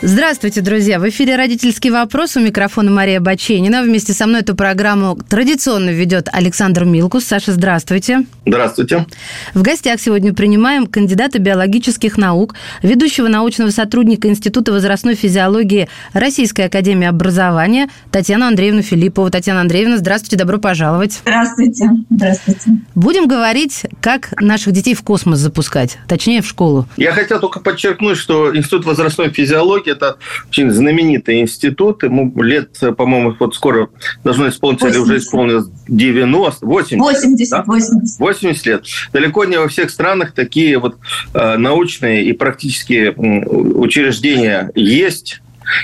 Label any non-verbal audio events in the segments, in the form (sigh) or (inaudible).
Здравствуйте, друзья! В эфире «Родительский вопрос». У микрофона Мария Баченина. Вместе со мной эту программу традиционно ведет Александр Милкус. Саша, здравствуйте. Здравствуйте. В гостях сегодня принимаем кандидата биологических наук, ведущего научного сотрудника Института возрастной физиологии Российской академии образования Татьяну Андреевну Филиппову. Татьяна Андреевна, здравствуйте, добро пожаловать. Здравствуйте. Здравствуйте. Будем говорить, как наших детей в космос запускать, точнее, в школу. Я хотел только подчеркнуть, что Институт возрастной физиологии это очень знаменитый институт. Ему лет, по-моему, вот скоро должно исполниться, 80. или уже исполнилось 90, 80. 80, да? 80. 80 лет. Далеко не во всех странах такие вот э, научные и практические учреждения есть.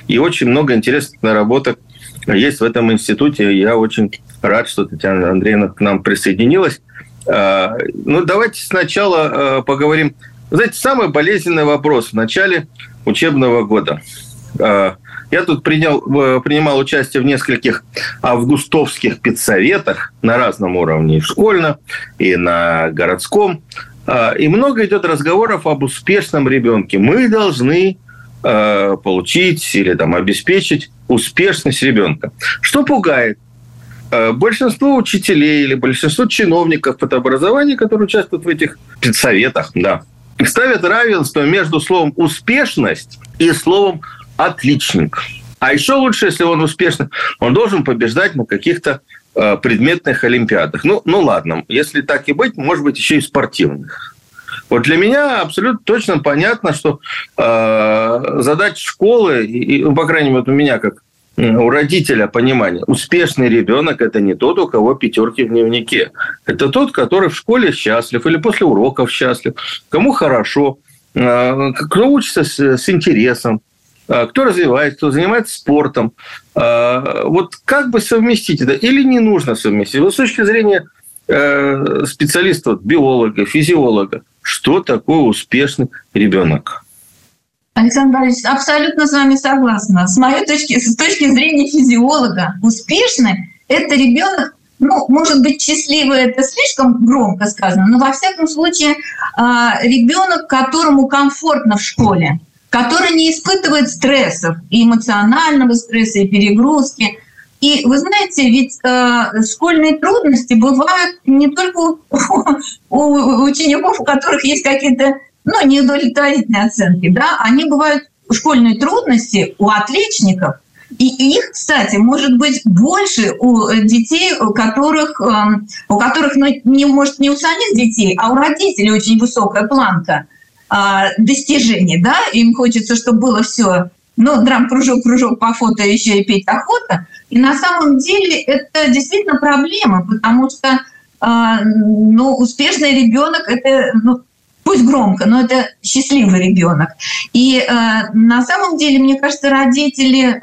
И очень много интересных наработок есть в этом институте. Я очень рад, что Татьяна Андреевна к нам присоединилась. Э, ну, давайте сначала э, поговорим. Знаете, самый болезненный вопрос в начале учебного года. А, я тут принял, принимал участие в нескольких августовских педсоветах на разном уровне, и в школьном, и на городском. А, и много идет разговоров об успешном ребенке. Мы должны э, получить или там, обеспечить успешность ребенка. Что пугает? Большинство учителей или большинство чиновников подобразования, которые участвуют в этих педсоветах, да, ставят равенство между словом «успешность» и словом «отличник». А еще лучше, если он успешный, он должен побеждать на каких-то э, предметных олимпиадах. Ну, ну ладно, если так и быть, может быть, еще и спортивных. Вот для меня абсолютно точно понятно, что э, задача школы, и, ну, по крайней мере, у меня как у родителя понимание. Успешный ребенок – это не тот, у кого пятерки в дневнике. Это тот, который в школе счастлив или после уроков счастлив, кому хорошо, а, кто учится с, с интересом, а, кто развивается, кто занимается спортом. А, вот как бы совместить это? Или не нужно совместить? Вот с точки зрения э, специалиста, биолога, физиолога, что такое успешный ребенок? Александр Борисович, абсолютно с вами согласна. С моей точки, с точки зрения физиолога, успешный – это ребенок, ну, может быть, счастливый – это слишком громко сказано, но во всяком случае а, ребенок, которому комфортно в школе, который не испытывает стрессов, и эмоционального стресса, и перегрузки. И вы знаете, ведь э, школьные трудности бывают не только (laughs) у, у учеников, у которых есть какие-то ну, неудовлетворительные оценки, да, они бывают школьные трудности у отличников, и их, кстати, может быть больше у детей, у которых, эм, у которых ну, не, может, не у самих детей, а у родителей очень высокая планка а, достижений, да, им хочется, чтобы было все, ну, драм-кружок, кружок по фото, еще и петь охота. И на самом деле это действительно проблема, потому что а, ну, успешный ребенок это ну, пусть громко, но это счастливый ребенок. И э, на самом деле, мне кажется, родители, э,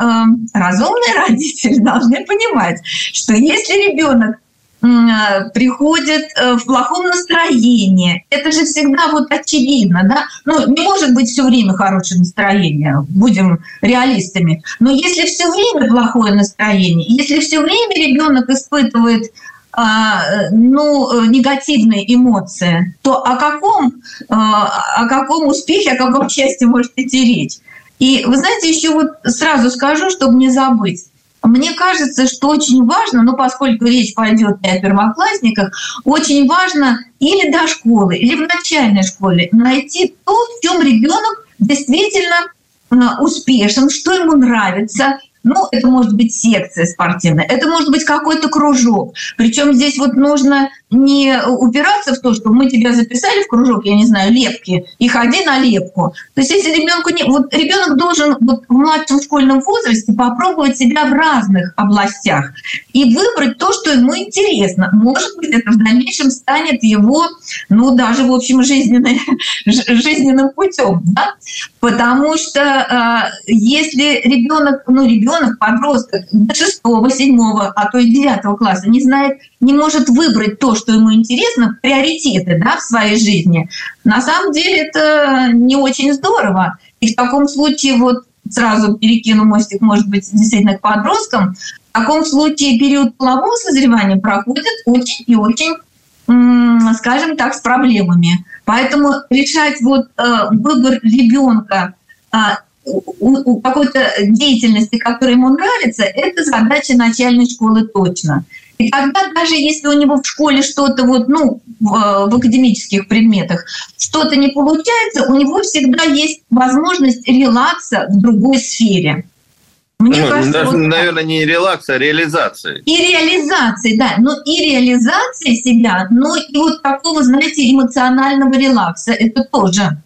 разумные (laughs) родители должны понимать, что если ребенок э, приходит э, в плохом настроении. Это же всегда вот очевидно, да? Ну, не может быть все время хорошее настроение, будем реалистами. Но если все время плохое настроение, если все время ребенок испытывает ну, негативные эмоции, то о каком, а, о каком успехе, о каком счастье может идти речь? И вы знаете, еще вот сразу скажу, чтобы не забыть. Мне кажется, что очень важно, ну, поскольку речь пойдет о первоклассниках, очень важно или до школы, или в начальной школе найти то, в чем ребенок действительно а, успешен, что ему нравится, ну, это может быть секция спортивная, это может быть какой-то кружок. Причем здесь вот нужно не упираться в то, что мы тебя записали в кружок, я не знаю, лепки, и ходи на лепку. То есть если ребенку не... Вот ребенок должен вот в младшем школьном возрасте попробовать себя в разных областях и выбрать то, что ему интересно. Может быть, это в дальнейшем станет его, ну, даже, в общем, жизненным, жизненным путем, да? Потому что э, если ребенок, ну, ребенок, подросток до 6, 7, а то и 9 класса не знает, не может выбрать то, что ему интересно, приоритеты да, в своей жизни, на самом деле это не очень здорово. И в таком случае вот сразу перекину мостик, может быть, действительно к подросткам, в таком случае период полового созревания проходит очень и очень скажем так, с проблемами. Поэтому решать вот э, выбор ребенка а, какой-то деятельности, которая ему нравится, это задача начальной школы точно. И тогда даже если у него в школе что-то вот, ну, в, э, в академических предметах что-то не получается, у него всегда есть возможность релакса в другой сфере. Мне ну, кажется, даже, вот, наверное, не релакс, а реализация. И реализации, да. Но и реализация себя, но и вот такого, знаете, эмоционального релакса, это тоже.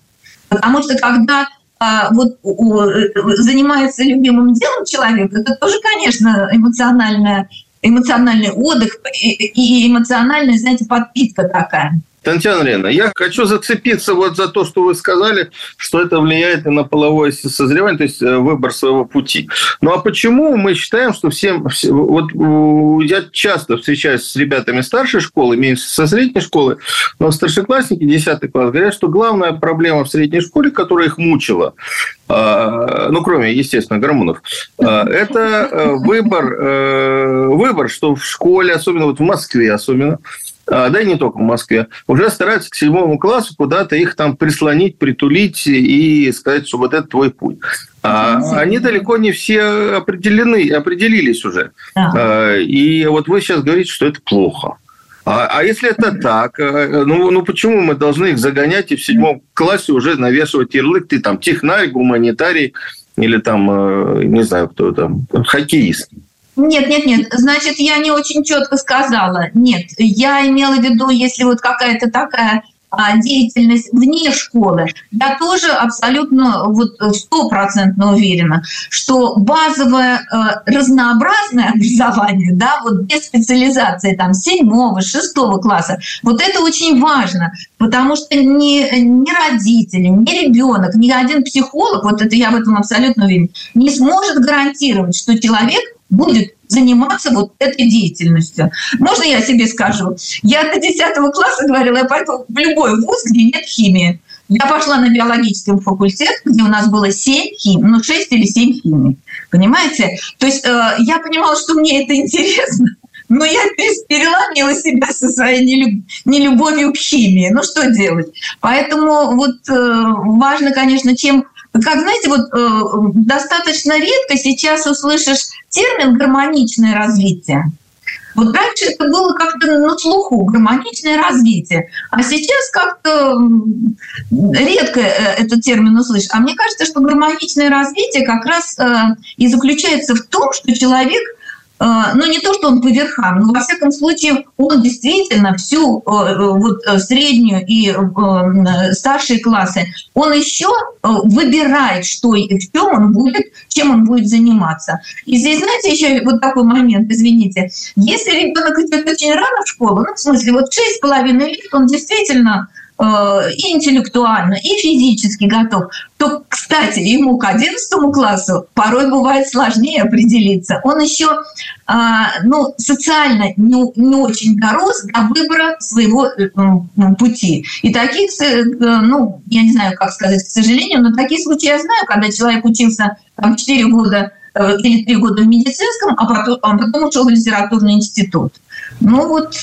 Потому что когда а, вот занимается любимым делом человек, это тоже, конечно, эмоциональная, эмоциональный отдых и эмоциональная, знаете, подпитка такая. Татьяна Лена, я хочу зацепиться вот за то, что вы сказали, что это влияет и на половое созревание, то есть э, выбор своего пути. Ну а почему мы считаем, что всем... Вот я часто встречаюсь с ребятами старшей школы, меньше со средней школы, но старшеклассники 10 класс говорят, что главная проблема в средней школе, которая их мучила, а, ну, кроме, естественно, гормонов, а, это э, выбор, э, выбор, что в школе, особенно вот в Москве особенно, да и не только в Москве, уже стараются к седьмому классу куда-то их там прислонить, притулить и сказать, что вот это твой путь. А они далеко не все определены, определились уже. Да. А, и вот вы сейчас говорите, что это плохо. А, а если это так, э, ну, ну почему мы должны их загонять и в седьмом классе уже навешивать ярлык, ты там технарь, гуманитарий или там, э, не знаю, кто там, хоккеист? Нет, нет, нет. Значит, я не очень четко сказала. Нет, я имела в виду, если вот какая-то такая а, деятельность вне школы, я тоже абсолютно вот стопроцентно уверена, что базовое э, разнообразное (laughs) образование, да, вот без специализации там седьмого, шестого класса, вот это очень важно, потому что ни, ни родители, ни ребенок, ни один психолог, вот это я в этом абсолютно уверена, не сможет гарантировать, что человек будет заниматься вот этой деятельностью. Можно я себе скажу? Я до 10 класса говорила, я пойду в любой вуз, где нет химии. Я пошла на биологический факультет, где у нас было 7 хим, ну 6 или 7 химий. Понимаете? То есть э, я понимала, что мне это интересно. Но я переломила себя со своей нелюбовью к химии. Ну что делать? Поэтому вот э, важно, конечно, чем как, знаете, вот э, достаточно редко сейчас услышишь термин «гармоничное развитие». Вот раньше это было как-то на слуху, гармоничное развитие. А сейчас как-то редко э, этот термин услышишь. А мне кажется, что гармоничное развитие как раз э, и заключается в том, что человек – ну не то, что он по верхам, но во всяком случае он действительно всю э, э, вот, э, среднюю и старшие классы, он еще выбирает, что, в чем он будет, чем он будет заниматься. И здесь, знаете, еще вот такой момент, извините, если ребенок идет очень рано в школу, ну, в смысле, вот шесть с половиной лет, он действительно и интеллектуально, и физически готов, то, кстати, ему к 11 классу порой бывает сложнее определиться. Он еще а, ну, социально не, не очень дорос до выбора своего э, пути. И таких, э, ну, я не знаю, как сказать, к сожалению, но такие случаи я знаю, когда человек учился там, 4 года или 3 года в медицинском, а потом, а потом ушел в литературный институт. Ну вот,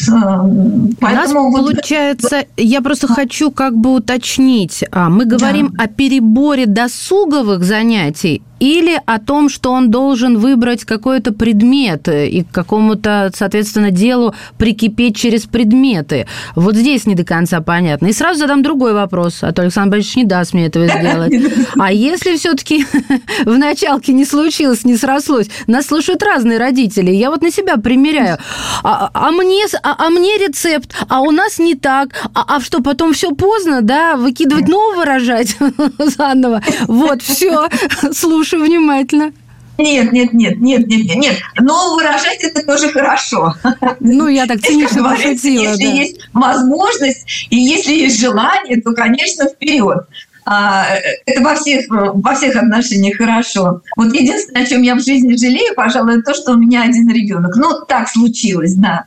поэтому... У нас вот... получается, я просто хочу как бы уточнить, а, мы говорим да. о переборе досуговых занятий или о том, что он должен выбрать какой-то предмет и к какому-то, соответственно, делу прикипеть через предметы. Вот здесь не до конца понятно. И сразу задам другой вопрос, а то Александр Борисович не даст мне этого (laughs) сделать. А если все-таки (laughs) в началке не случилось, не срослось, нас слушают разные родители, я вот на себя примеряю. А, а, мне, а, а мне рецепт, а у нас не так. А, а что, потом все поздно, да? Выкидывать нового рожать (laughs) заново? Вот, все, слушай слушаю внимательно. Нет, нет, нет, нет, нет, нет, нет. Но выражать это тоже хорошо. Ну, я так цинично пошутила. Если да. есть возможность и если есть желание, то, конечно, вперед. А, это во всех, во всех отношениях хорошо. Вот единственное, о чем я в жизни жалею, пожалуй, то, что у меня один ребенок. Ну, так случилось, да.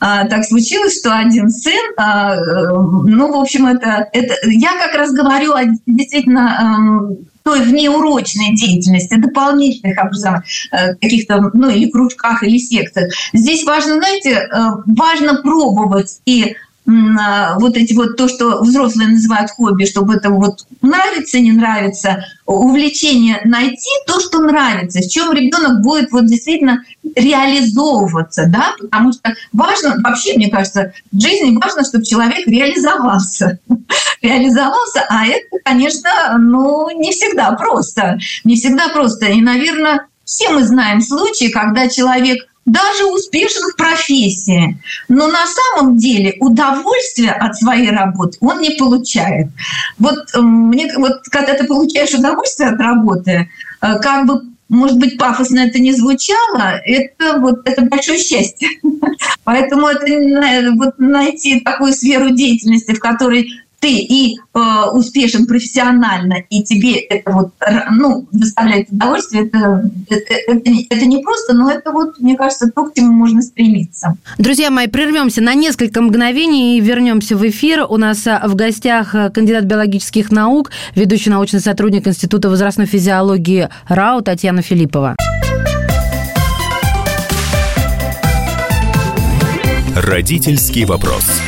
А, так случилось, что один сын, а, э, ну, в общем, это, это я как раз говорю о действительно той внеурочной деятельности, дополнительных образований, э, каких-то, ну, или кружках, или секциях. Здесь важно, знаете, э, важно пробовать и вот эти вот то, что взрослые называют хобби, чтобы это вот нравится, не нравится, увлечение найти то, что нравится, в чем ребенок будет вот действительно реализовываться, да, потому что важно, вообще, мне кажется, в жизни важно, чтобы человек реализовался, (laughs) реализовался, а это, конечно, ну, не всегда просто, не всегда просто, и, наверное, все мы знаем случаи, когда человек даже успешен в профессии. Но на самом деле удовольствие от своей работы он не получает. Вот, эм, мне, вот когда ты получаешь удовольствие от работы, э, как бы может быть, пафосно это не звучало, это вот это большое счастье. (laughs) Поэтому это вот найти такую сферу деятельности, в которой ты и э, успешен профессионально, и тебе это вот, ну, доставляет удовольствие, это, это, это, это не просто, но это вот, мне кажется, то, к чему можно стремиться. Друзья мои, прервемся на несколько мгновений и вернемся в эфир. У нас э, в гостях э, кандидат биологических наук, ведущий научный сотрудник Института возрастной физиологии РАУ Татьяна Филиппова. Родительский вопрос.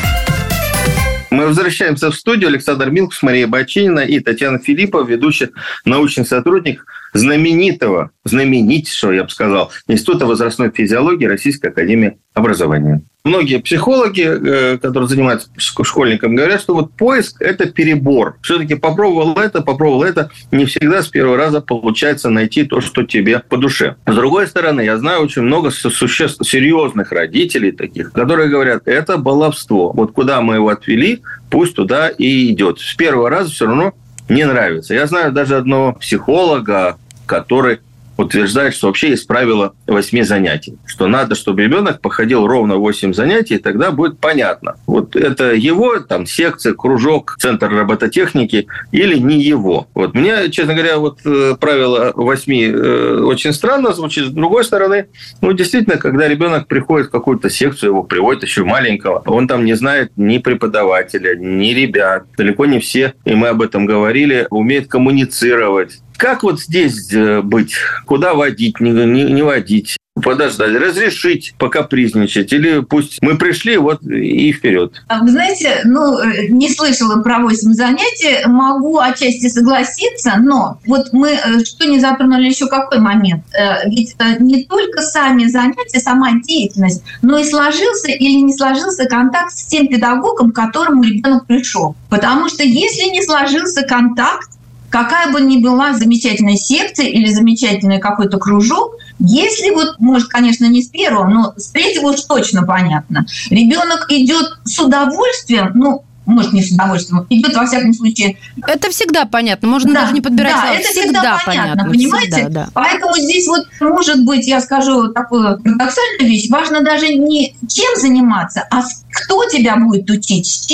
Мы возвращаемся в студию. Александр Милкус, Мария Бачинина и Татьяна Филиппова, ведущий научный сотрудник знаменитого, знаменитейшего, я бы сказал, Института возрастной физиологии Российской Академии Образования. Многие психологи, э, которые занимаются школьником, говорят, что вот поиск – это перебор. Все-таки попробовал это, попробовал это. Не всегда с первого раза получается найти то, что тебе по душе. С другой стороны, я знаю очень много существ, серьезных родителей таких, которые говорят, это баловство. Вот куда мы его отвели, пусть туда и идет. С первого раза все равно не нравится. Я знаю даже одного психолога, который утверждает, что вообще есть правило 8 занятий, что надо, чтобы ребенок походил ровно 8 занятий, и тогда будет понятно, вот это его, там, секция, кружок, центр робототехники или не его. Вот мне, честно говоря, вот э, правило 8 э, очень странно звучит. С другой стороны, ну, действительно, когда ребенок приходит в какую-то секцию, его приводят еще маленького, он там не знает ни преподавателя, ни ребят, далеко не все, и мы об этом говорили, умеет коммуницировать, как вот здесь э, быть? Куда водить, не, не, не водить? подождать, разрешить покапризничать, или пусть мы пришли, вот и вперед. А вы знаете, ну, э, не слышала про 8 занятий, могу отчасти согласиться, но вот мы э, что не затронули еще какой момент? Ведь не только сами занятия, сама деятельность, но и сложился или не сложился контакт с тем педагогом, к которому ребенок пришел. Потому что если не сложился контакт, какая бы ни была замечательная секция или замечательный какой-то кружок, если вот, может, конечно, не с первого, но с третьего уж точно понятно, ребенок идет с удовольствием, ну, может, не с удовольствием, идет, во всяком случае... Это всегда понятно, можно да, даже не подбирать да, слова. это всегда, всегда понятно, понятно понимаете? Всегда, да. Поэтому здесь вот, может быть, я скажу такую парадоксальную вещь, важно даже не чем заниматься, а кто тебя будет учить,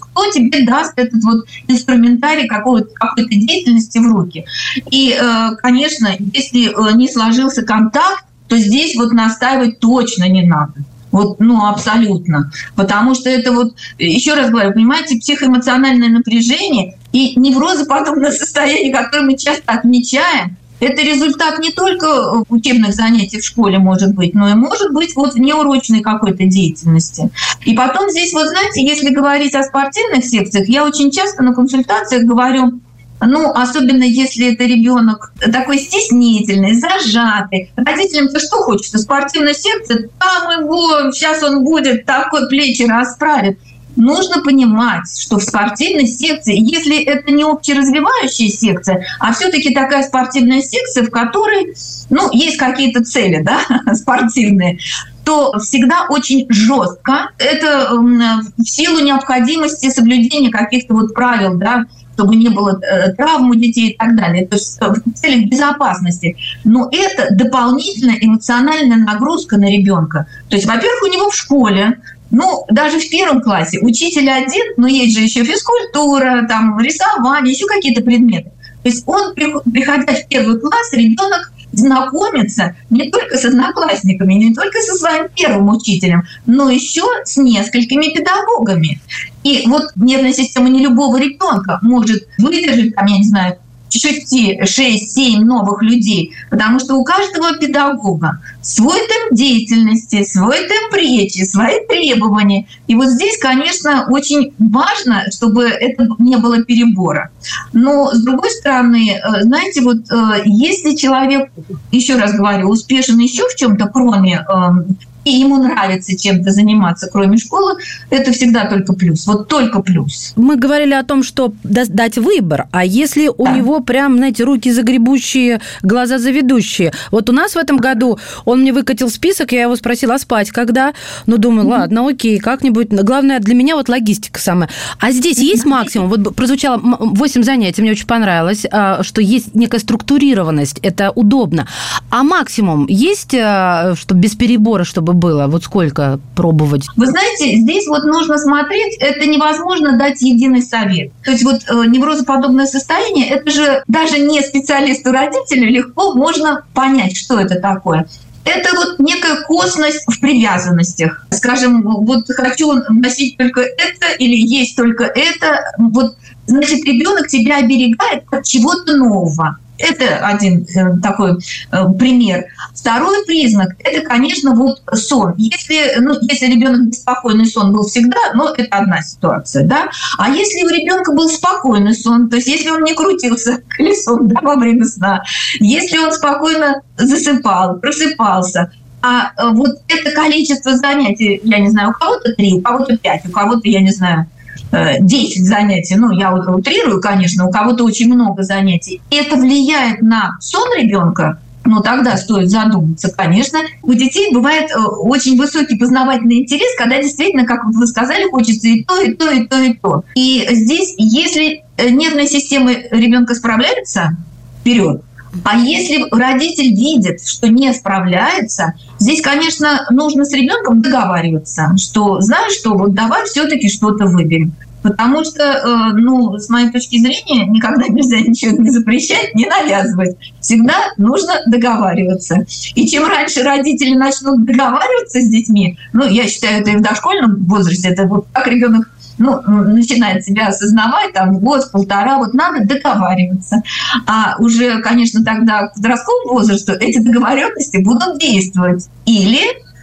кто тебе даст этот вот инструментарий какой-то какой деятельности в руки. И, э, конечно, если э, не сложился контакт, то здесь вот настаивать точно не надо. Вот, ну, абсолютно. Потому что это вот, еще раз говорю, понимаете, психоэмоциональное напряжение и неврозоподобное состояние, которое мы часто отмечаем, это результат не только учебных занятий в школе, может быть, но и может быть вот неурочной какой-то деятельности. И потом здесь, вот знаете, если говорить о спортивных секциях, я очень часто на консультациях говорю, ну, особенно если это ребенок такой стеснительный, зажатый. Родителям-то что хочется? Спортивная секция, там его, сейчас он будет такой плечи расправит. Нужно понимать, что в спортивной секции, если это не общеразвивающая секция, а все-таки такая спортивная секция, в которой ну, есть какие-то цели да, (laughs) спортивные, то всегда очень жестко. Это в силу необходимости соблюдения каких-то вот правил, да, чтобы не было э, травм у детей и так далее, то есть в целях безопасности. Но это дополнительная эмоциональная нагрузка на ребенка. То есть, во-первых, у него в школе ну, даже в первом классе учитель один, но есть же еще физкультура, там, рисование, еще какие-то предметы. То есть он, приходя в первый класс, ребенок знакомиться не только с одноклассниками, не только со своим первым учителем, но еще с несколькими педагогами. И вот нервная система не любого ребенка может выдержать, там, я не знаю, чуть-чуть 6-7 новых людей, потому что у каждого педагога свой темп деятельности, свой темп речи, свои требования. И вот здесь, конечно, очень важно, чтобы это не было перебора. Но, с другой стороны, э, знаете, вот э, если человек, еще раз говорю, успешен еще в чем-то, кроме эм, и ему нравится чем-то заниматься, кроме школы, это всегда только плюс. Вот только плюс. Мы говорили о том, что дать выбор, а если у него прям, знаете, руки загребущие, глаза заведущие. Вот у нас в этом году он мне выкатил список, я его спросила, а спать когда? Ну, думаю, ладно, окей, как-нибудь. Главное, для меня вот логистика самая. А здесь есть максимум? Вот прозвучало 8 занятий, мне очень понравилось, а, что есть некая структурированность, это удобно. А максимум есть, а, что без перебора, чтобы было? Вот сколько пробовать? Вы знаете, здесь вот нужно смотреть, это невозможно дать единый совет. То есть вот э, неврозоподобное состояние, это же даже не специалисту родителю легко можно понять, что это такое это вот некая косность в привязанностях. Скажем, вот хочу носить только это или есть только это. Вот, значит, ребенок тебя оберегает от чего-то нового. Это один э, такой э, пример. Второй признак – это, конечно, вот сон. Если, ну, если ребенок беспокойный сон был всегда, ну, это одна ситуация, да. А если у ребенка был спокойный сон, то есть если он не крутился колесом да, во время сна, если он спокойно засыпал, просыпался, а э, вот это количество занятий, я не знаю, у кого-то три, у кого-то пять, у кого-то, я не знаю, 10 э, занятий, ну, я утрирую, конечно, у кого-то очень много занятий, это влияет на сон ребенка, ну, тогда стоит задуматься, конечно. У детей бывает э, очень высокий познавательный интерес, когда действительно, как вы сказали, хочется и то, и то, и то, и то. И здесь, если нервная система ребенка справляется, вперед, а если родитель видит, что не справляется, здесь, конечно, нужно с ребенком договариваться, что знаешь что, вот давай все-таки что-то выберем. Потому что, э, ну, с моей точки зрения, никогда нельзя ничего не запрещать, не навязывать. Всегда нужно договариваться. И чем раньше родители начнут договариваться с детьми, ну, я считаю, это и в дошкольном возрасте, это вот как ребенок ну, начинает себя осознавать, там, год, полтора, вот надо договариваться. А уже, конечно, тогда к подростковому возрасту эти договоренности будут действовать. Или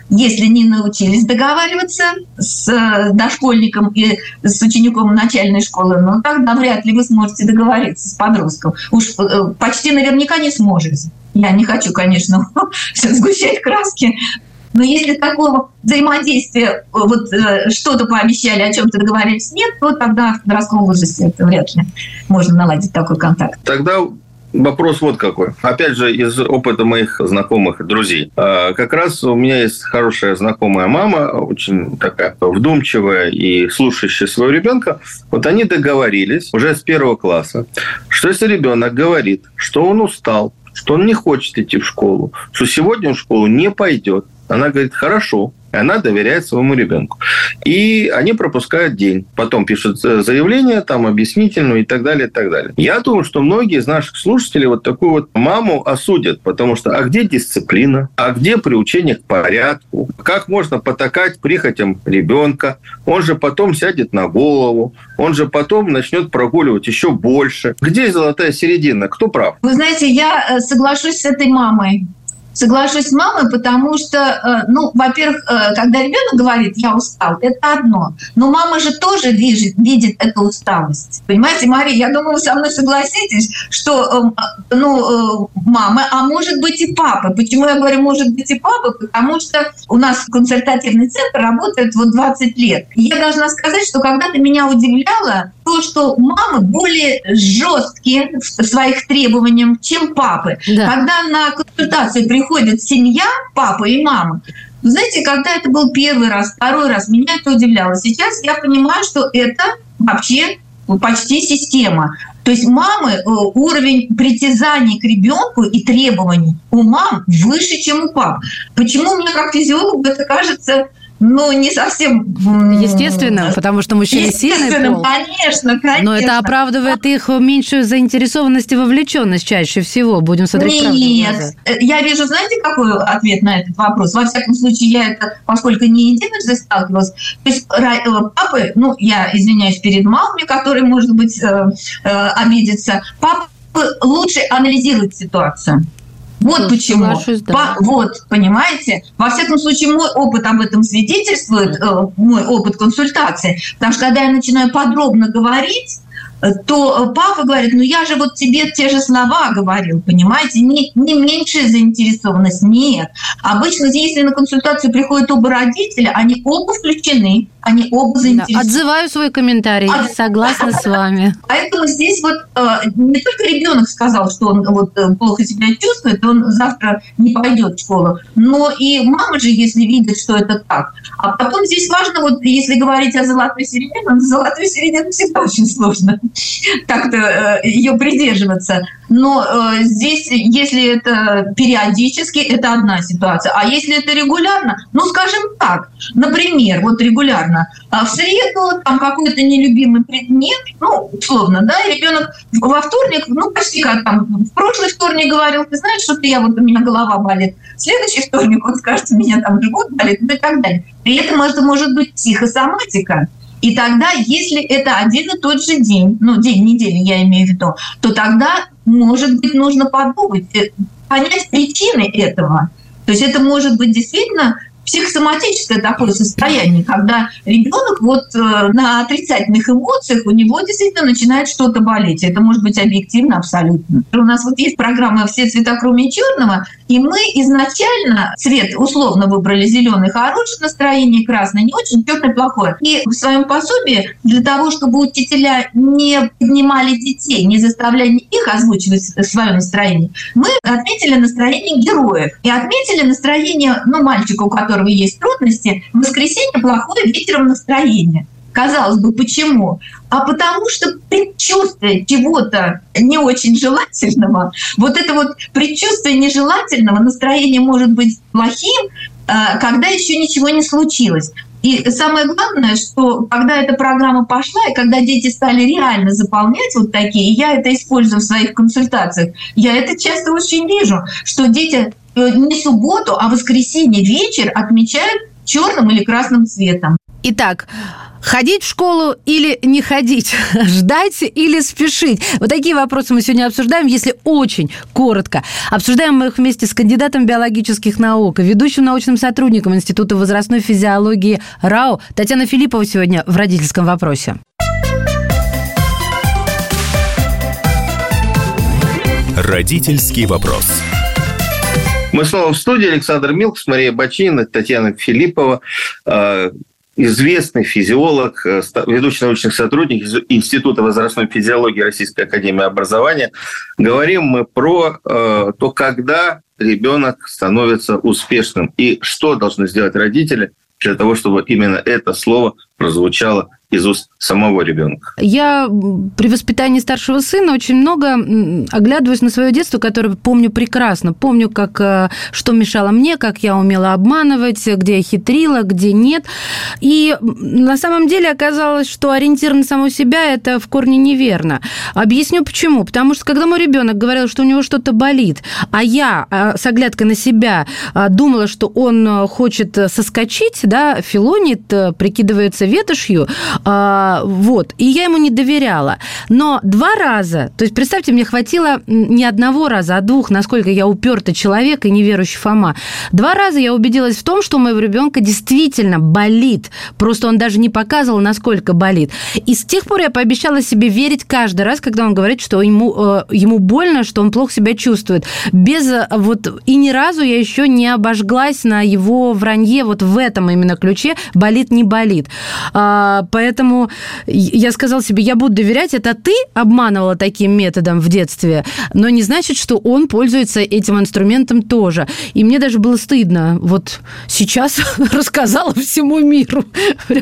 если не научились договариваться с э, дошкольником и с учеником начальной школы, ну тогда вряд ли вы сможете договориться с подростком. Уж э, почти наверняка не сможете. Я не хочу, конечно, (laughs) сгущать краски, но если такого взаимодействия, э, вот э, что-то пообещали, о чем-то договорились, нет, то тогда в подростковом возрасте это вряд ли можно наладить такой контакт. Тогда Вопрос вот какой. Опять же, из опыта моих знакомых и друзей. А, как раз у меня есть хорошая знакомая мама, очень такая вдумчивая и слушающая своего ребенка. Вот они договорились уже с первого класса, что если ребенок говорит, что он устал, что он не хочет идти в школу, что сегодня в школу не пойдет, она говорит, хорошо, и она доверяет своему ребенку. И они пропускают день. Потом пишут заявление, там, объяснительную и так далее, и так далее. Я думаю, что многие из наших слушателей вот такую вот маму осудят, потому что а где дисциплина? А где приучение к порядку? Как можно потакать прихотям ребенка? Он же потом сядет на голову, он же потом начнет прогуливать еще больше. Где золотая середина? Кто прав? Вы знаете, я э, соглашусь с этой мамой. Соглашусь с мамой, потому что, э, ну, во-первых, э, когда ребенок говорит, я устал, это одно. Но мама же тоже видит, видит эту усталость. Понимаете, Мария, я думаю, вы со мной согласитесь, что, э, ну, мама, а может быть и папа. Почему я говорю, может быть и папа? Потому что у нас консультативный центр работает вот 20 лет. И я должна сказать, что когда-то меня удивляло то, что мамы более жесткие в своих требованиях, чем папы. Да. Когда на консультацию приходят приходит семья, папа и мама, вы знаете, когда это был первый раз, второй раз, меня это удивляло. Сейчас я понимаю, что это вообще почти система. То есть мамы э, уровень притязаний к ребенку и требований у мам выше, чем у пап. Почему мне как физиологу это кажется ну, не совсем... Естественно, потому что мужчины сильный пол. конечно, конечно. Но это оправдывает их меньшую заинтересованность и вовлеченность чаще всего. Будем смотреть Нет, я вижу, знаете, какой ответ на этот вопрос? Во всяком случае, я это, поскольку не единожды сталкивалась, то есть э, папы, ну, я извиняюсь перед мамами, которые, может быть, э, э, обидятся, папы лучше анализируют ситуацию. Вот Тоже почему. Соглашусь, да. По, вот, понимаете? Во всяком случае, мой опыт об этом свидетельствует, э, мой опыт консультации. Потому что когда я начинаю подробно говорить, то папа говорит, ну я же вот тебе те же слова говорил, понимаете, не, не меньшая заинтересованность, нет. Обычно, если на консультацию приходят оба родителя, они оба включены, они оба заинтересованы. Да, отзываю свой комментарий, От... согласна с вами. Поэтому здесь вот э, не только ребенок сказал, что он вот э, плохо себя чувствует, он завтра не пойдет в школу, но и мама же, если видит, что это так. А потом здесь важно, вот если говорить о золотой середине, то золотой середине всегда очень сложно (laughs) как-то э, ее придерживаться. Но э, здесь, если это периодически, это одна ситуация. А если это регулярно, ну, скажем так, например, вот регулярно, а в среду там какой-то нелюбимый предмет, ну, условно, да, и ребенок во вторник, ну, почти как там, в прошлый вторник говорил, ты знаешь, что-то я вот, у меня голова болит. В следующий вторник он скажет, у меня там живот болит, ну и так далее. При этом это может быть психосоматика. И тогда, если это один и тот же день, ну, день недели я имею в виду, то тогда, может быть, нужно подумать, э, понять причины этого. То есть это может быть действительно психосоматическое такое состояние, когда ребенок вот э, на отрицательных эмоциях у него действительно начинает что-то болеть. Это может быть объективно абсолютно. У нас вот есть программа «Все цвета, кроме черного», и мы изначально цвет условно выбрали зеленый хороший настроение, красный не очень, черный плохое. И в своем пособии для того, чтобы учителя не поднимали детей, не заставляли их озвучивать свое настроение, мы отметили настроение героев и отметили настроение, ну, мальчика, у которого есть трудности, в воскресенье плохое вечером настроение. Казалось бы, почему? А потому что предчувствие чего-то не очень желательного, вот это вот предчувствие нежелательного, настроение может быть плохим, а, когда еще ничего не случилось. И самое главное, что когда эта программа пошла, и когда дети стали реально заполнять вот такие, я это использую в своих консультациях, я это часто очень вижу, что дети э, не субботу, а воскресенье вечер отмечают черным или красным цветом. Итак, Ходить в школу или не ходить? (laughs) Ждать или спешить? Вот такие вопросы мы сегодня обсуждаем, если очень коротко. Обсуждаем мы их вместе с кандидатом биологических наук, ведущим научным сотрудником Института возрастной физиологии РАО Татьяна Филиппова сегодня в родительском вопросе. Родительский вопрос. Мы снова в студии. Александр Милкс, Мария Бачинина, Татьяна Филиппова. Известный физиолог, э, ведущий научный сотрудник Института возрастной физиологии Российской Академии Образования. Говорим мы про э, то, когда ребенок становится успешным и что должны сделать родители для того, чтобы именно это слово прозвучало из уст самого ребенка. Я при воспитании старшего сына очень много оглядываюсь на свое детство, которое помню прекрасно. Помню, как э, что мешало мне, как я умела обманывать, где я хитрила, где нет. И на самом деле оказалось, что ориентир на саму себя это в корне неверно. Объясню почему. Потому что когда мой ребенок говорил, что у него что-то болит, а я э, с оглядкой на себя э, думала, что он хочет соскочить, да, филонит, прикидывается ветошью, а, вот. И я ему не доверяла. Но два раза, то есть представьте, мне хватило не одного раза, а двух, насколько я упертый человек и неверующий Фома. Два раза я убедилась в том, что у моего ребенка действительно болит. Просто он даже не показывал, насколько болит. И с тех пор я пообещала себе верить каждый раз, когда он говорит, что ему, э, ему больно, что он плохо себя чувствует. Без э, вот... И ни разу я еще не обожглась на его вранье вот в этом именно ключе болит, не болит. А, поэтому поэтому я сказал себе, я буду доверять, это ты обманывала таким методом в детстве, но не значит, что он пользуется этим инструментом тоже. И мне даже было стыдно. Вот сейчас (laughs) рассказала всему миру. (laughs)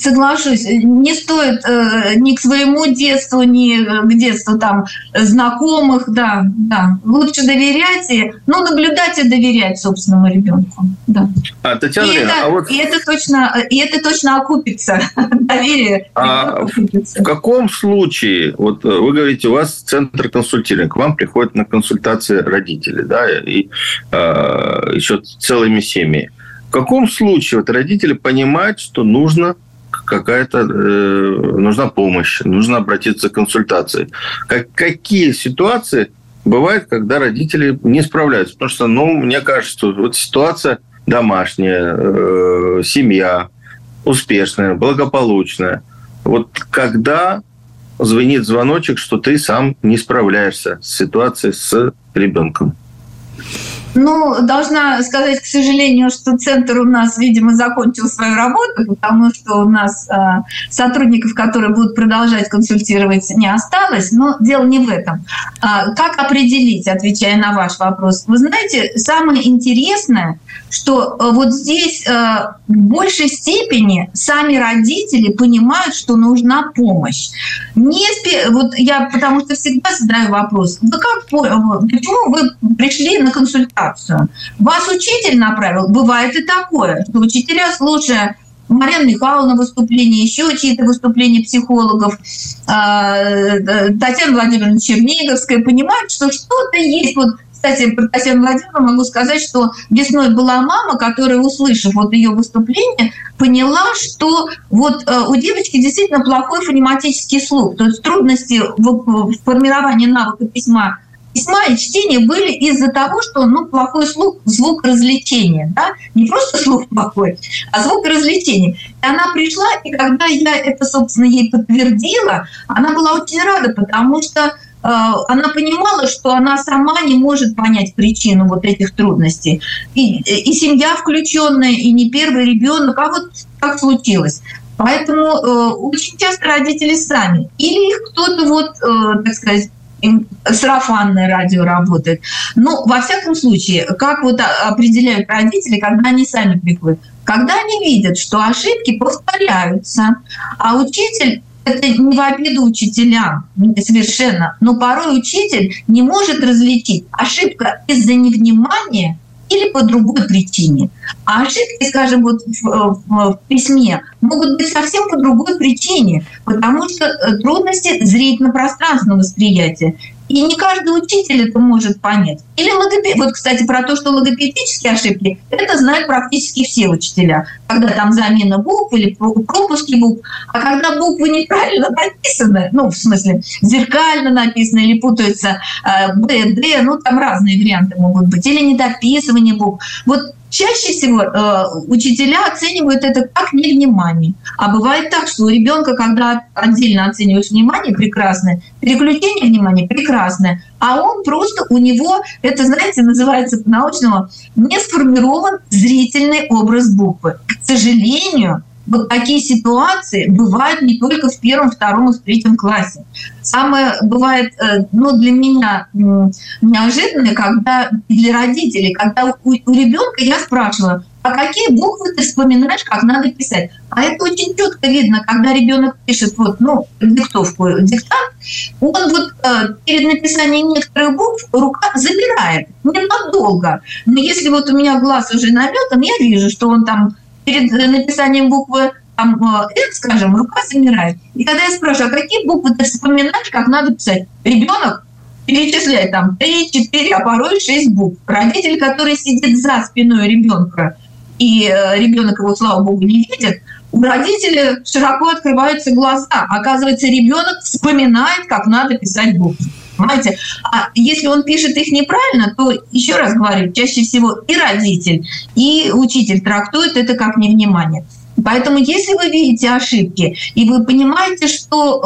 Соглашусь. Не стоит э, ни к своему детству, ни к детству там знакомых, да, да. Лучше доверять и, ну, наблюдать и доверять собственному ребенку. Да. А, Татьяна, и, это, а вот... и это точно, и это точно окупится. (laughs) Доверие а. В каком случае, вот э, вы говорите, у вас центр консультирования, к вам приходят на консультации родители, да, и э, еще целыми семьями. В каком случае вот родители понимают, что нужно какая-то э, нужна помощь, нужно обратиться к консультации. Как, какие ситуации бывают, когда родители не справляются? Потому что, ну, мне кажется, вот ситуация домашняя, э, семья успешная, благополучная. Вот когда звонит звоночек, что ты сам не справляешься с ситуацией с ребенком? Ну, должна сказать, к сожалению, что центр у нас, видимо, закончил свою работу, потому что у нас э, сотрудников, которые будут продолжать консультировать, не осталось. Но дело не в этом. А, как определить, отвечая на ваш вопрос? Вы знаете, самое интересное, что э, вот здесь э, в большей степени сами родители понимают, что нужна помощь. Не спе... Вот я потому что всегда задаю вопрос, вы как, почему вы пришли на консультацию? Вас учитель направил? Бывает и такое, что учителя, слушая Марьяна Михайловна выступление, еще чьи-то выступления психологов, э, Татьяна Владимировна Черниговская, понимают, что что-то есть. Вот кстати, про Татьяну Владимировну могу сказать, что весной была мама, которая, услышав вот ее выступление, поняла, что вот э, у девочки действительно плохой фонематический слух, то есть трудности в формировании навыка письма письма и чтения были из-за того, что ну, плохой слух, звук развлечения. Да? Не просто слух плохой, а звук развлечения. И она пришла, и когда я это, собственно, ей подтвердила, она была очень рада, потому что а, она понимала, что она сама не может понять причину вот этих трудностей. И, и семья включенная, и не первый ребенок, а вот как случилось. Поэтому э, очень часто родители сами. Или их кто-то вот, э, так сказать, сарафанное радио работает. Но во всяком случае, как вот определяют родители, когда они сами приходят? Когда они видят, что ошибки повторяются, а учитель это не в обиду учителям, совершенно. Но порой учитель не может различить ошибка из-за невнимания или по другой причине. А ошибки, скажем, вот в, в, в письме могут быть совсем по другой причине, потому что э, трудности зрительно-пространственного восприятия. И не каждый учитель это может понять. Или логопед... Вот, кстати, про то, что логопедические ошибки, это знают практически все учителя. Когда там замена букв или пропуски букв. А когда буквы неправильно написаны, ну, в смысле, зеркально написаны или путаются э, Б, Д, ну, там разные варианты могут быть. Или недописывание букв. Вот Чаще всего э, учителя оценивают это как невнимание. А бывает так, что у ребенка, когда отдельно оцениваешь внимание, прекрасное, переключение внимания прекрасное, а он просто, у него, это, знаете, называется по-научному, не сформирован зрительный образ буквы. К сожалению, вот такие ситуации бывают не только в первом, втором и в третьем классе. Самое бывает, э, ну, для меня неожиданное, когда для родителей, когда у, у ребенка я спрашивала, а какие буквы ты вспоминаешь, как надо писать? А это очень четко видно, когда ребенок пишет вот, ну, диктовку, диктант, он вот э, перед написанием некоторых букв рука забирает ненадолго. Но если вот у меня глаз уже наметан, я вижу, что он там перед написанием буквы там, N, э, скажем, рука замирает. И когда я спрашиваю, а какие буквы ты вспоминаешь, как надо писать? Ребенок перечисляет там 3, 4, а порой 6 букв. Родитель, который сидит за спиной ребенка, и э, ребенок его, слава богу, не видит, у родителя широко открываются глаза. Оказывается, ребенок вспоминает, как надо писать буквы. Понимаете? А если он пишет их неправильно, то, еще раз говорю, чаще всего и родитель, и учитель трактуют это как невнимание. Поэтому, если вы видите ошибки, и вы понимаете, что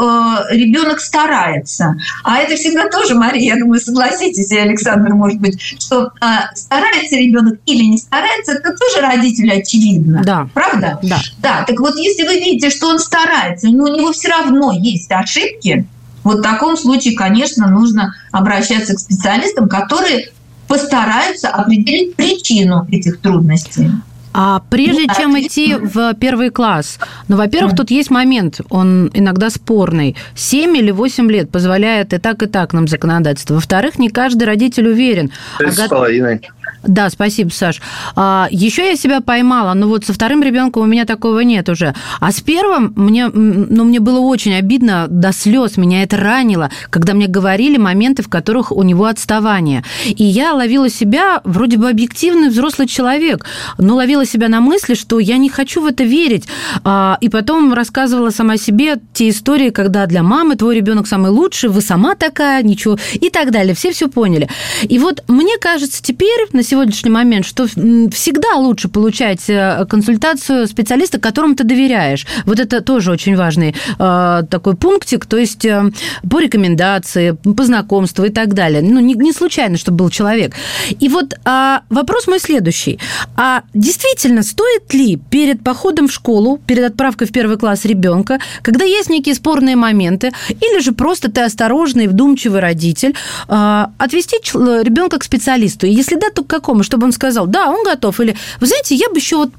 э, ребенок старается, а это всегда тоже, Мария, я думаю, согласитесь, и Александр, может быть, что э, старается ребенок или не старается, это тоже родителю очевидно. Да. Правда? Да. Да. Так вот, если вы видите, что он старается, но у него все равно есть ошибки, вот в таком случае, конечно, нужно обращаться к специалистам, которые постараются определить причину этих трудностей. А прежде ну, чем идти в первый класс, ну, во-первых, тут есть момент, он иногда спорный. 7 или 8 лет позволяет и так, и так нам законодательство. Во-вторых, не каждый родитель уверен. Шесть с половиной. Да, спасибо, Саш. А, еще я себя поймала, но вот со вторым ребенком у меня такого нет уже. А с первым мне, ну, мне было очень обидно до слез, меня это ранило, когда мне говорили моменты, в которых у него отставание. И я ловила себя, вроде бы объективный взрослый человек, но ловила себя на мысли, что я не хочу в это верить. А, и потом рассказывала сама себе те истории, когда для мамы твой ребенок самый лучший, вы сама такая, ничего, и так далее. Все все поняли. И вот мне кажется, теперь на сегодняшний момент, что всегда лучше получать э, консультацию специалиста, которому ты доверяешь. Вот это тоже очень важный э, такой пунктик, то есть э, по рекомендации, по знакомству и так далее. Ну, не, не случайно, чтобы был человек. И вот э, вопрос мой следующий. А действительно, стоит ли перед походом в школу, перед отправкой в первый класс ребенка, когда есть некие спорные моменты, или же просто ты осторожный, вдумчивый родитель, э, отвести ребенка к специалисту? И если да, то как какому, чтобы он сказал, да, он готов, или, вы знаете, я бы еще вот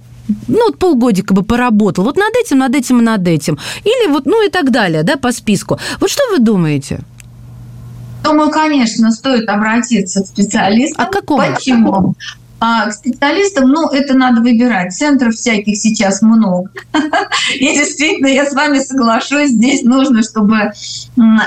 ну, вот полгодика бы поработал, вот над этим, над этим и над этим. Или вот, ну и так далее, да, по списку. Вот что вы думаете? Думаю, конечно, стоит обратиться к специалистам. А какому? Почему? А к специалистам, ну, это надо выбирать. Центров всяких сейчас много. И действительно, я с вами соглашусь, здесь нужно, чтобы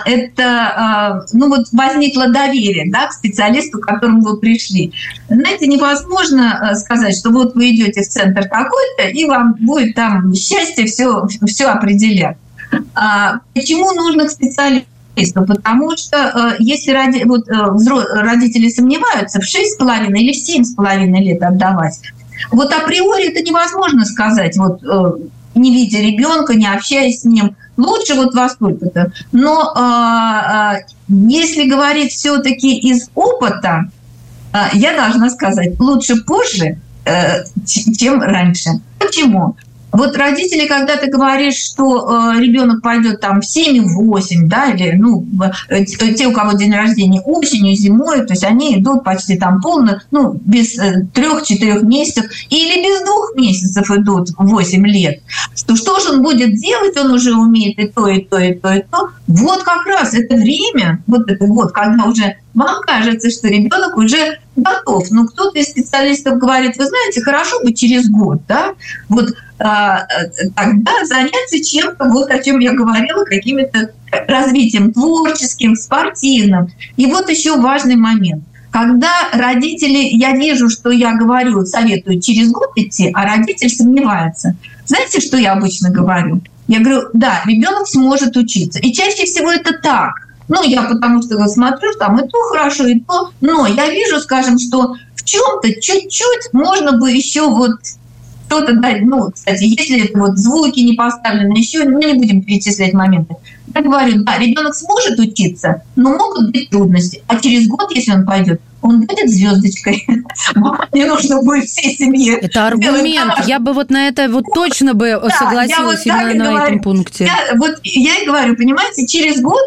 это, а, ну, вот возникло доверие, да, к специалисту, к которому вы пришли. Знаете, невозможно а, сказать, что вот вы идете в центр такой-то, и вам будет там счастье все, все определять. А почему нужно к специалисту? Потому что э, если ради, вот, э, родители сомневаются, в 6,5 или в 7,5 лет отдавать, вот априори это невозможно сказать, вот э, не видя ребенка, не общаясь с ним, лучше вот во сколько-то. Но если говорить все-таки из опыта, я должна сказать, лучше позже, чем раньше. Почему? Вот родители, когда ты говоришь, что э, ребенок пойдет там в 7-8, да, или ну, э, те, у кого день рождения осенью, зимой, то есть они идут почти там полно, ну, без э, трех-четырех месяцев, или без двух месяцев идут 8 лет. Что, что же он будет делать? Он уже умеет и то, и то, и то, и то. Вот как раз это время, вот это вот, когда уже вам кажется, что ребенок уже готов. Но кто-то из специалистов говорит, вы знаете, хорошо бы через год, да, вот а, тогда заняться чем-то, вот о чем я говорила, каким-то развитием творческим, спортивным. И вот еще важный момент. Когда родители, я вижу, что я говорю, советую через год идти, а родитель сомневается. Знаете, что я обычно говорю? Я говорю, да, ребенок сможет учиться. И чаще всего это так. Ну, я потому что смотрю, там и то хорошо, и то. Но я вижу, скажем, что в чем-то чуть-чуть можно бы еще вот что-то дать. Ну, кстати, если это вот звуки не поставлены, еще мы не будем перечислять моменты. Я говорю, да, ребенок сможет учиться, но могут быть трудности. А через год, если он пойдет, он будет звездочкой. (laughs) Мне нужно будет всей семье. Это аргумент. Я бы вот на это вот точно бы согласилась именно на этом пункте. вот я и говорю, понимаете, через год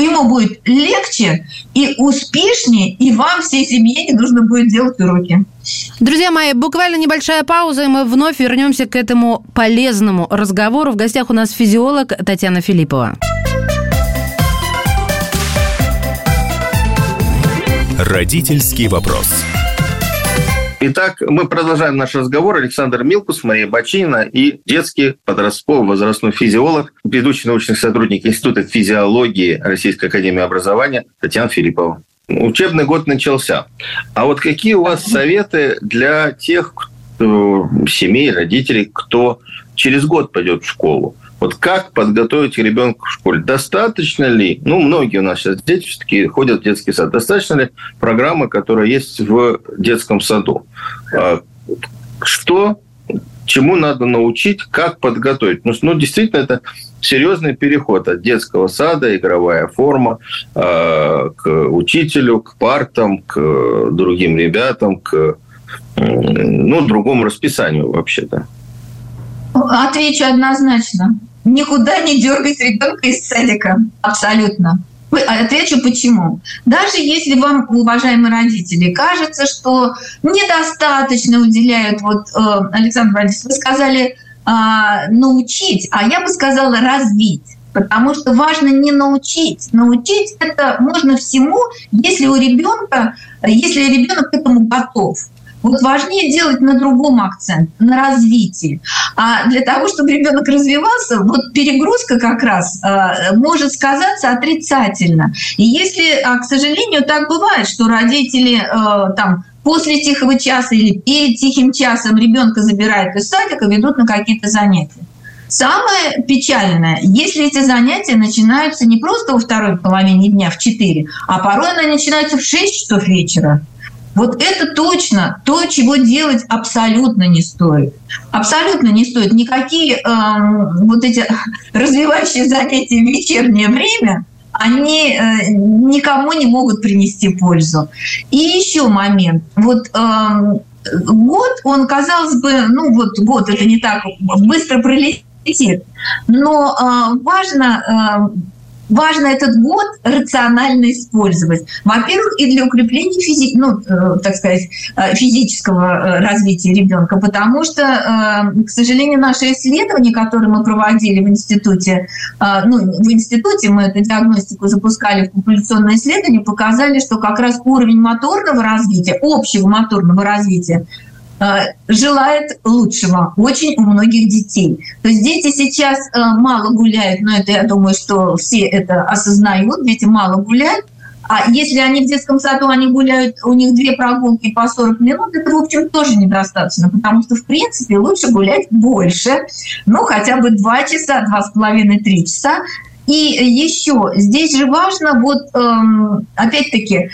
ему будет легче и успешнее, и вам, всей семье, не нужно будет делать уроки. Друзья мои, буквально небольшая пауза, и мы вновь вернемся к этому полезному разговору. В гостях у нас физиолог Татьяна Филиппова. Родительский вопрос. Итак, мы продолжаем наш разговор. Александр Милкус, Мария Бачинина и детский подростковый возрастной физиолог, ведущий научный сотрудник Института физиологии Российской Академии Образования Татьяна Филиппова. Учебный год начался. А вот какие у вас советы для тех кто, семей, родителей, кто через год пойдет в школу? Вот как подготовить ребенка в школе? Достаточно ли, ну, многие у нас сейчас дети все-таки ходят в детский сад, достаточно ли программы, которая есть в детском саду? А, что чему надо научить, как подготовить. Ну, ну действительно, это серьезный переход от детского сада, игровая форма, э, к учителю, к партам, к другим ребятам, к ну, другому расписанию вообще-то. Отвечу однозначно. Никуда не дергать ребенка из садика. Абсолютно. Отвечу почему. Даже если вам, уважаемые родители, кажется, что недостаточно уделяют, вот, э, Александр Борисович, вы сказали а, научить, а я бы сказала развить. Потому что важно не научить. Научить это можно всему, если у ребенка, если ребенок к этому готов. Вот важнее делать на другом акцент, на развитии. А для того, чтобы ребенок развивался, вот перегрузка как раз э, может сказаться отрицательно. И если, а, к сожалению, так бывает, что родители э, там после тихого часа или перед тихим часом ребенка забирают из садика, ведут на какие-то занятия. Самое печальное, если эти занятия начинаются не просто во второй половине дня в 4, а порой они начинаются в 6 часов вечера. Вот это точно то, чего делать абсолютно не стоит. Абсолютно не стоит. Никакие э, вот эти (laughs) развивающие занятия в вечернее время, они э, никому не могут принести пользу. И еще момент. Вот э, год, он, казалось бы, ну вот год, это не так быстро пролетит, но э, важно э, важно этот год рационально использовать. Во-первых, и для укрепления физи... ну, э, так сказать, э, физического э, развития ребенка, потому что, к сожалению, наши исследования, которые мы проводили в институте, ну, в институте мы эту диагностику запускали в популяционное исследование, показали, что как раз уровень моторного развития, общего моторного развития желает лучшего очень у многих детей. То есть дети сейчас э, мало гуляют, но это, я думаю, что все это осознают, дети мало гуляют, а если они в детском саду, они гуляют, у них две прогулки по 40 минут, это, в общем, тоже недостаточно, потому что, в принципе, лучше гулять больше, ну, хотя бы 2 часа, 2,5-3 часа, и еще здесь же важно, вот эм, опять-таки, э,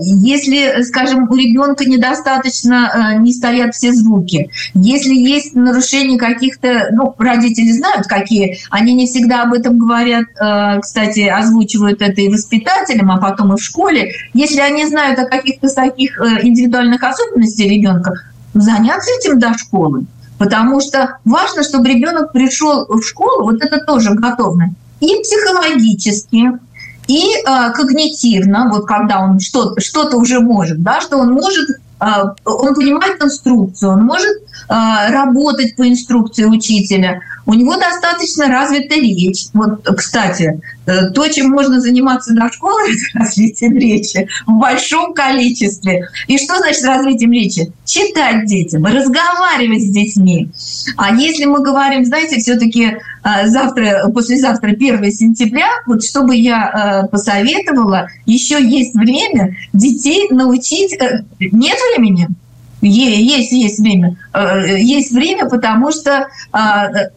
если, скажем, у ребенка недостаточно э, не стоят все звуки, если есть нарушение каких-то, ну, родители знают, какие, они не всегда об этом говорят, э, кстати, озвучивают это и воспитателям, а потом и в школе, если они знают о каких-то таких индивидуальных особенностях ребенка, заняться этим до школы. Потому что важно, чтобы ребенок пришел в школу, вот это тоже готовность и психологически, и э, когнитивно, вот когда он что-то что уже может, да, что он может, э, он понимает инструкцию, он может э, работать по инструкции учителя, у него достаточно развита речь. Вот, кстати, э, то, чем можно заниматься до школы, (laughs) это развитием речи в большом количестве. И что значит развитием речи? Читать детям, разговаривать с детьми. А если мы говорим, знаете, все-таки завтра, послезавтра 1 сентября, вот чтобы я э, посоветовала, еще есть время детей научить. Нет времени? Есть, есть время. Э, есть время, потому что, а, э,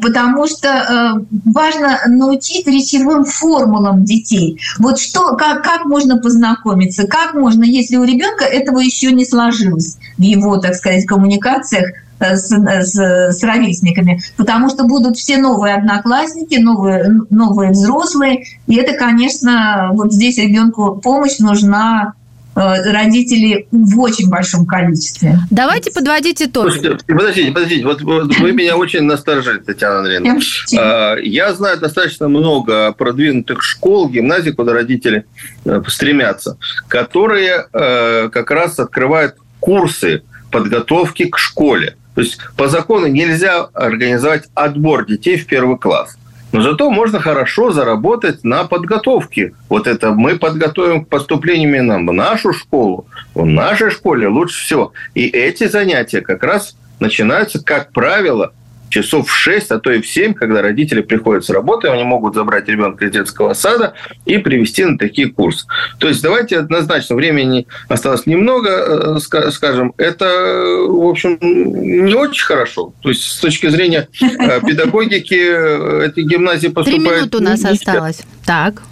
потому что э, важно научить речевым формулам детей. Вот что, как, как можно познакомиться, как можно, если у ребенка этого еще не сложилось в его, так сказать, коммуникациях с, с, с ровесниками, потому что будут все новые одноклассники, новые, новые взрослые, и это, конечно, вот здесь ребенку помощь нужна Э, родителей в очень большом количестве. Давайте подводить итоги. Слушайте, подождите, подождите. Вот, вот вы меня очень насторожили, Татьяна Андреевна. А, я знаю достаточно много продвинутых школ, гимназий, куда родители э, стремятся, которые э, как раз открывают курсы подготовки к школе. То есть по закону нельзя организовать отбор детей в первый класс. Но зато можно хорошо заработать на подготовке. Вот это мы подготовим к поступлению именно в нашу школу. В нашей школе лучше всего. И эти занятия как раз начинаются, как правило, часов в 6, а то и в 7, когда родители приходят с работы, они могут забрать ребенка из детского сада и привести на такие курсы. То есть давайте однозначно, времени осталось немного, э, скажем, это, в общем, не очень хорошо. То есть с точки зрения э, (laughs) педагогики э, эти гимназии поступают... Три минуты у нас осталось. Так.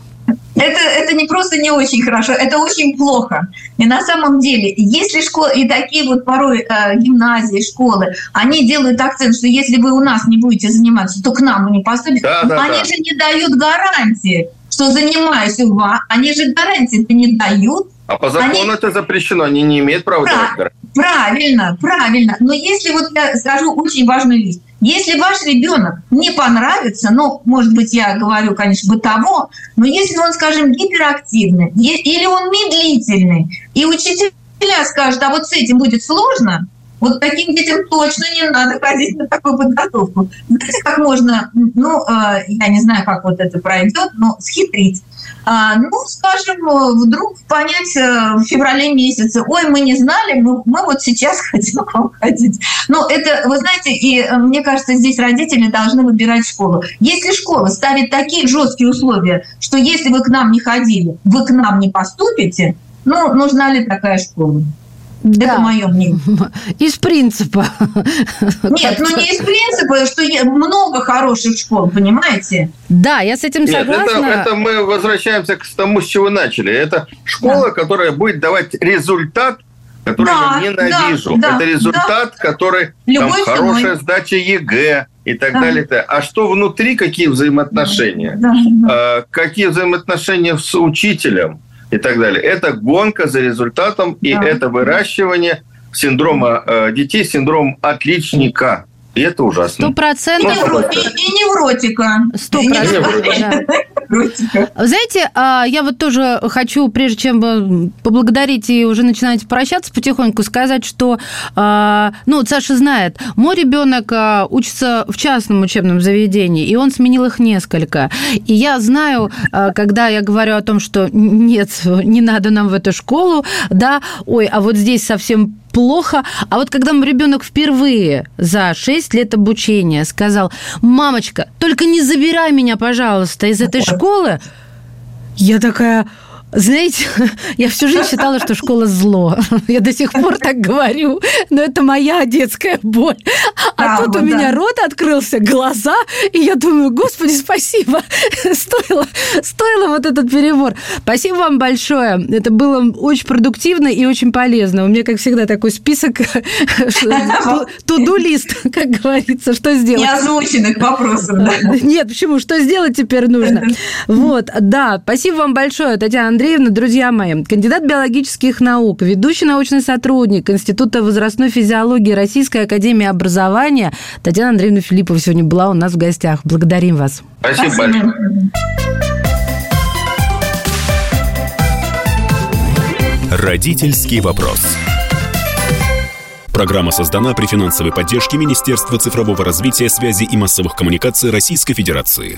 Это, это не просто не очень хорошо, это очень плохо. И на самом деле, если школы, и такие вот порой э, гимназии, школы, они делают акцент, что если вы у нас не будете заниматься, то к нам вы не поступите. Да, да, они да. же не дают гарантии, что занимаясь у вас, они же гарантии-то не дают. А по закону они... это запрещено, они не имеют права Прав... давать гарантии. Правильно, правильно. Но если вот я скажу очень важную вещь, если ваш ребенок не понравится, ну, может быть, я говорю, конечно, бытово, но если он, скажем, гиперактивный или он медлительный, и учителя скажут, а вот с этим будет сложно, вот таким детям точно не надо ходить на такую подготовку. Знаете, как можно, ну, э, я не знаю, как вот это пройдет, но схитрить. А, ну, скажем, вдруг понять э, в феврале месяце, ой, мы не знали, мы, мы вот сейчас (laughs) хотим к вам ходить. Ну, это, вы знаете, и э, мне кажется, здесь родители должны выбирать школу. Если школа ставит такие жесткие условия, что если вы к нам не ходили, вы к нам не поступите, ну, нужна ли такая школа? Да. Это мое мнение. Из принципа. Нет, ну не из принципа, что много хороших школ, понимаете? Да, я с этим согласна. Нет, это, это мы возвращаемся к тому, с чего начали. Это школа, да. которая будет давать результат, который да, я ненавижу. Да, это результат, да. который там, хорошая сдача ЕГЭ и так да. далее. А что внутри, какие взаимоотношения? Да, да. А, какие взаимоотношения с учителем? И так далее. Это гонка за результатом, и да. это выращивание синдрома э, детей, синдром отличника. И это ужасно. Сто процентов. И, и невротика. Сто процентов. Знаете, а, я вот тоже хочу, прежде чем поблагодарить и уже начинать прощаться потихоньку, сказать, что, а, ну, Саша знает, мой ребенок а, учится в частном учебном заведении, и он сменил их несколько. И я знаю, когда я говорю о том, что нет, не надо нам в эту школу, да, ой, а вот здесь совсем плохо. А вот когда ребенок впервые за 6 лет обучения сказал, мамочка, только не забирай меня, пожалуйста, из этой школы, я такая, знаете, (laughs) я всю жизнь считала, что школа зло. (laughs) Я до сих пор так говорю, но это моя детская боль. А Правда, тут у меня рот открылся, глаза, и я думаю, господи, спасибо, (laughs) стоило, стоило вот этот перебор. Спасибо вам большое. Это было очень продуктивно и очень полезно. У меня, как всегда, такой список, туду-лист, как говорится, что сделать. Не озвученных вопросов. Нет, почему? Что сделать теперь нужно? Вот, да, спасибо вам большое, Татьяна Андреевна, друзья мои, кандидат биологических наук, ведущий научный сотрудник Института возрастной физиологии Российской Академии Образования Татьяна Андреевна Филиппова сегодня была у нас в гостях. Благодарим вас. Спасибо, Спасибо. большое. Родительский вопрос. Программа создана при финансовой поддержке Министерства цифрового развития, связи и массовых коммуникаций Российской Федерации.